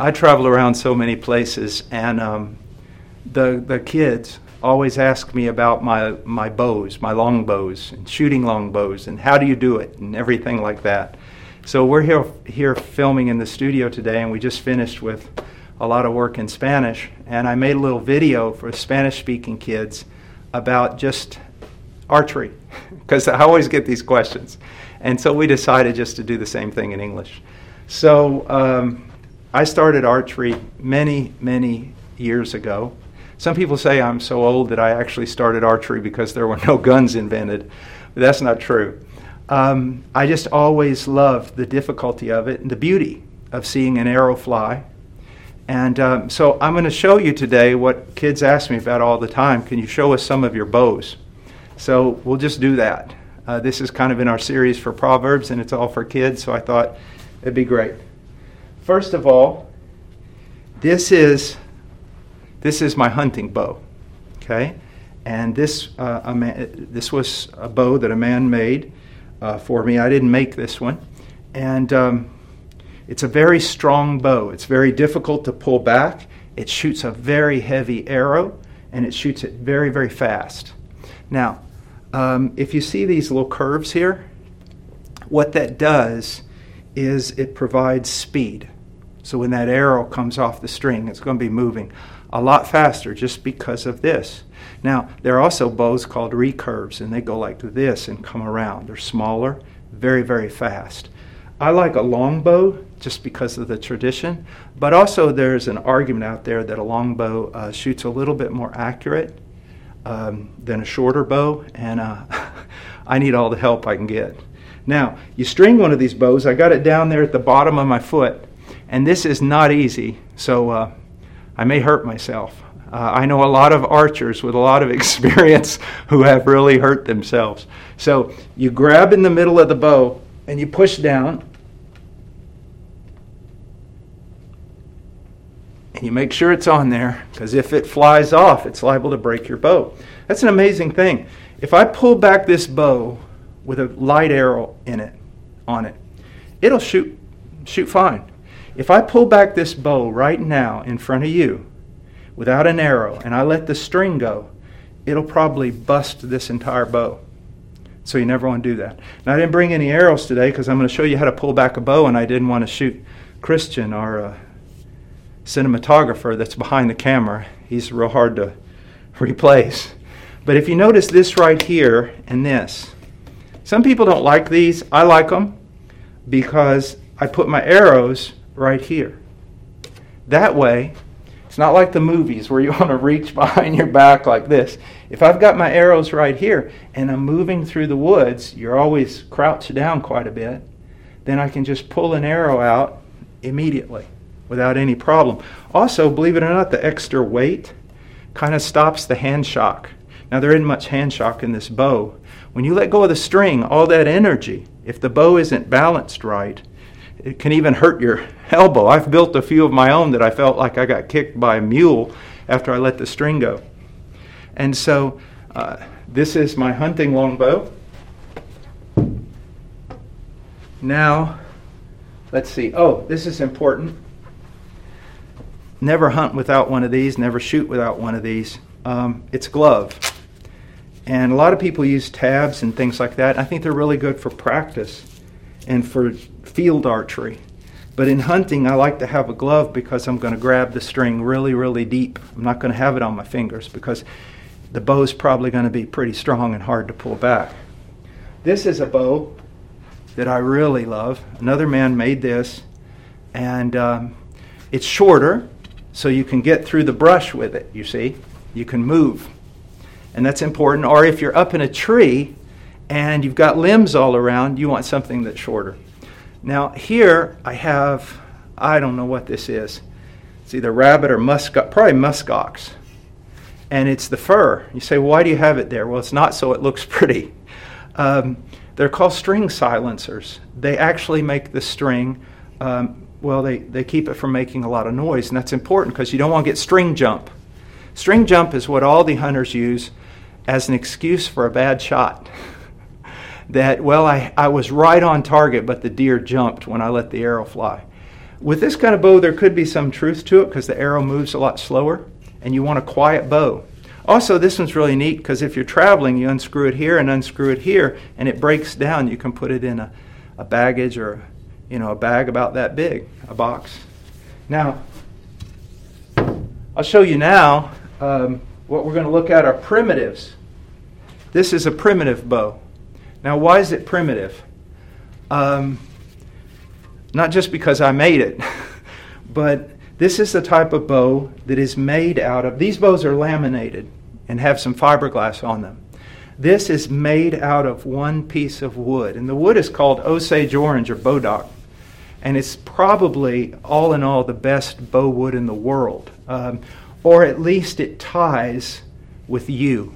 I travel around so many places, and um, the the kids always ask me about my my bows, my long bows, and shooting long bows, and how do you do it, and everything like that. So we're here here filming in the studio today, and we just finished with a lot of work in Spanish, and I made a little video for Spanish-speaking kids about just archery, because I always get these questions, and so we decided just to do the same thing in English. So um, I started archery many, many years ago. Some people say I'm so old that I actually started archery because there were no guns invented, but that's not true. Um, I just always loved the difficulty of it and the beauty of seeing an arrow fly and um, so I'm going to show you today what kids ask me about all the time. Can you show us some of your bows? So we'll just do that. Uh, this is kind of in our series for Proverbs, and it's all for kids, so I thought it'd be great. First of all, this is this is my hunting bow, okay? And this uh, man, this was a bow that a man made uh, for me. I didn't make this one, and um, it's a very strong bow. It's very difficult to pull back. It shoots a very heavy arrow and it shoots it very, very fast. Now, um, if you see these little curves here, what that does is it provides speed. So when that arrow comes off the string, it's going to be moving a lot faster just because of this. Now, there are also bows called recurves, and they go like this and come around. They're smaller, very, very fast. I like a long bow just because of the tradition, but also there's an argument out there that a long bow uh, shoots a little bit more accurate um, than a shorter bow, and uh, I need all the help I can get. Now, you string one of these bows. I got it down there at the bottom of my foot, and this is not easy, so uh, I may hurt myself. Uh, I know a lot of archers with a lot of experience who have really hurt themselves. So you grab in the middle of the bow and you push down, and you make sure it's on there because if it flies off, it's liable to break your bow. That's an amazing thing. If I pull back this bow with a light arrow in it, on it, it'll shoot shoot fine. If I pull back this bow right now in front of you without an arrow and I let the string go, it'll probably bust this entire bow. So you never want to do that. Now I didn't bring any arrows today because I'm going to show you how to pull back a bow, and I didn't want to shoot Christian, our uh, cinematographer that's behind the camera. He's real hard to replace. But if you notice this right here and this, some people don't like these. I like them because I put my arrows right here. That way, it's not like the movies where you want to reach behind your back like this. If I've got my arrows right here and I'm moving through the woods, you're always crouched down quite a bit, then I can just pull an arrow out immediately without any problem. Also, believe it or not, the extra weight kind of stops the hand shock. Now, there isn't much hand shock in this bow. When you let go of the string, all that energy, if the bow isn't balanced right, it can even hurt your elbow. I've built a few of my own that I felt like I got kicked by a mule after I let the string go. And so, uh, this is my hunting longbow. Now, let's see. Oh, this is important never hunt without one of these, never shoot without one of these. Um, it's glove. And a lot of people use tabs and things like that. I think they're really good for practice and for field archery. But in hunting, I like to have a glove because I'm going to grab the string really, really deep. I'm not going to have it on my fingers because the bow's probably going to be pretty strong and hard to pull back. This is a bow that I really love. Another man made this, and um, it's shorter, so you can get through the brush with it, you see. You can move. And that's important. Or if you're up in a tree and you've got limbs all around, you want something that's shorter. Now, here I have, I don't know what this is. It's either rabbit or musk, probably muskox. And it's the fur. You say, why do you have it there? Well, it's not so it looks pretty. Um, they're called string silencers. They actually make the string um, well, they, they keep it from making a lot of noise, and that's important because you don't want to get string jump. String jump is what all the hunters use as an excuse for a bad shot. that, well, I, I was right on target, but the deer jumped when I let the arrow fly. with this kind of bow, there could be some truth to it because the arrow moves a lot slower, and you want a quiet bow. Also, this one's really neat because if you're traveling, you unscrew it here and unscrew it here, and it breaks down. You can put it in a, a baggage or you know a bag about that big, a box. Now, I'll show you now um, what we're going to look at are primitives. This is a primitive bow. Now, why is it primitive? Um, not just because I made it, but this is the type of bow that is made out of. These bows are laminated and have some fiberglass on them. This is made out of one piece of wood, and the wood is called Osage orange or Bodock, and it's probably all in all the best bow wood in the world, um, or at least it ties with yew,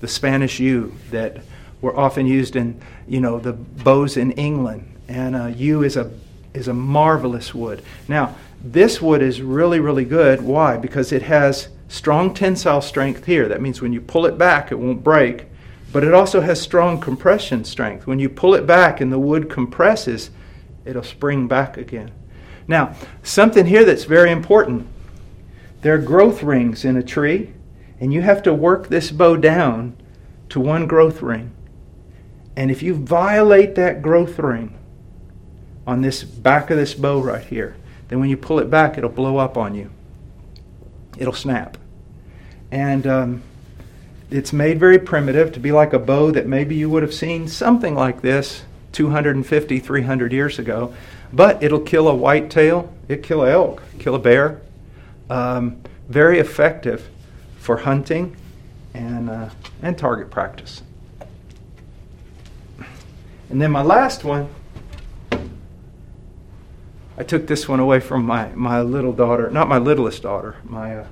the Spanish yew that were often used in you know the bows in England, and uh, yew is a is a marvelous wood. Now, this wood is really, really good. Why? Because it has strong tensile strength here. That means when you pull it back, it won't break. But it also has strong compression strength. When you pull it back and the wood compresses, it'll spring back again. Now, something here that's very important there are growth rings in a tree, and you have to work this bow down to one growth ring. And if you violate that growth ring, on this back of this bow right here. Then when you pull it back, it'll blow up on you. It'll snap. And um, it's made very primitive to be like a bow that maybe you would have seen something like this 250, 300 years ago. But it'll kill a whitetail, it'll kill elk, kill a bear. Um, very effective for hunting and, uh, and target practice. And then my last one I took this one away from my, my little daughter, not my littlest daughter, my uh,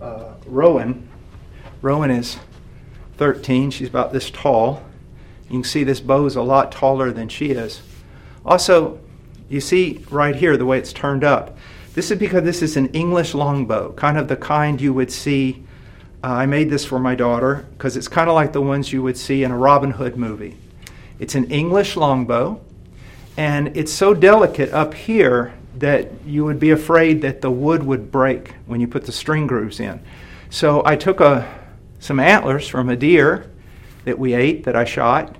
uh, Rowan. Rowan is 13. She's about this tall. You can see this bow is a lot taller than she is. Also, you see right here the way it's turned up. This is because this is an English longbow, kind of the kind you would see. Uh, I made this for my daughter because it's kind of like the ones you would see in a Robin Hood movie. It's an English longbow. And it's so delicate up here that you would be afraid that the wood would break when you put the string grooves in. So I took a, some antlers from a deer that we ate, that I shot,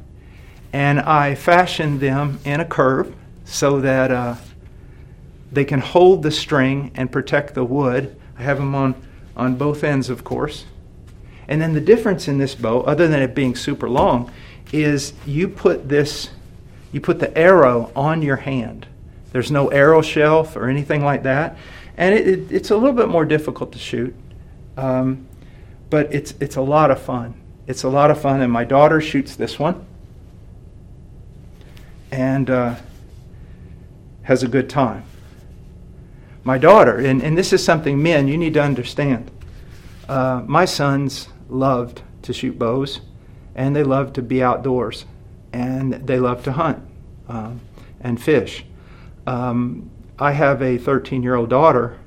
and I fashioned them in a curve so that uh, they can hold the string and protect the wood. I have them on, on both ends, of course. And then the difference in this bow, other than it being super long, is you put this you put the arrow on your hand. There's no arrow shelf or anything like that. And it, it, it's a little bit more difficult to shoot, um, but it's, it's a lot of fun. It's a lot of fun, and my daughter shoots this one and uh, has a good time. My daughter, and, and this is something men you need to understand. Uh, my sons loved to shoot bows, and they love to be outdoors and they love to hunt um, and fish. Um, I have a 13 year old daughter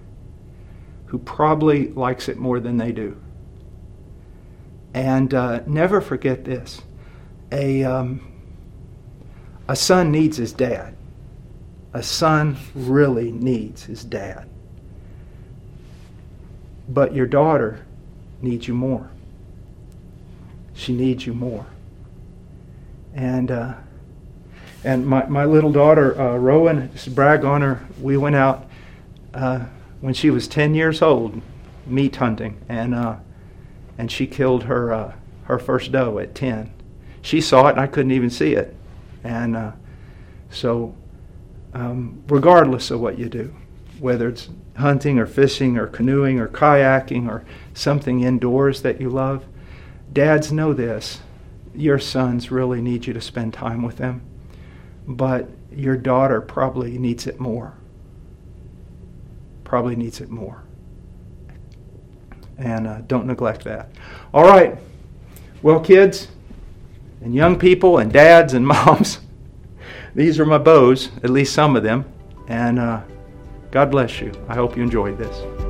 who probably likes it more than they do. And uh, never forget this a, um, a son needs his dad. A son really needs his dad. But your daughter needs you more. She needs you more and uh, and my, my little daughter uh, Rowan, just brag on her. We went out uh, when she was ten years old, meat hunting, and uh, and she killed her uh, her first doe at ten. She saw it, and I couldn't even see it, and uh, so um, regardless of what you do, whether it's hunting or fishing or canoeing or kayaking or something indoors that you love, dads know this your sons really need you to spend time with them, but your daughter probably needs it more. Probably needs it more. And uh, don't neglect that. All right. Well, kids and young people and dads and moms, these are my bows, at least some of them. And uh, God bless you. I hope you enjoyed this.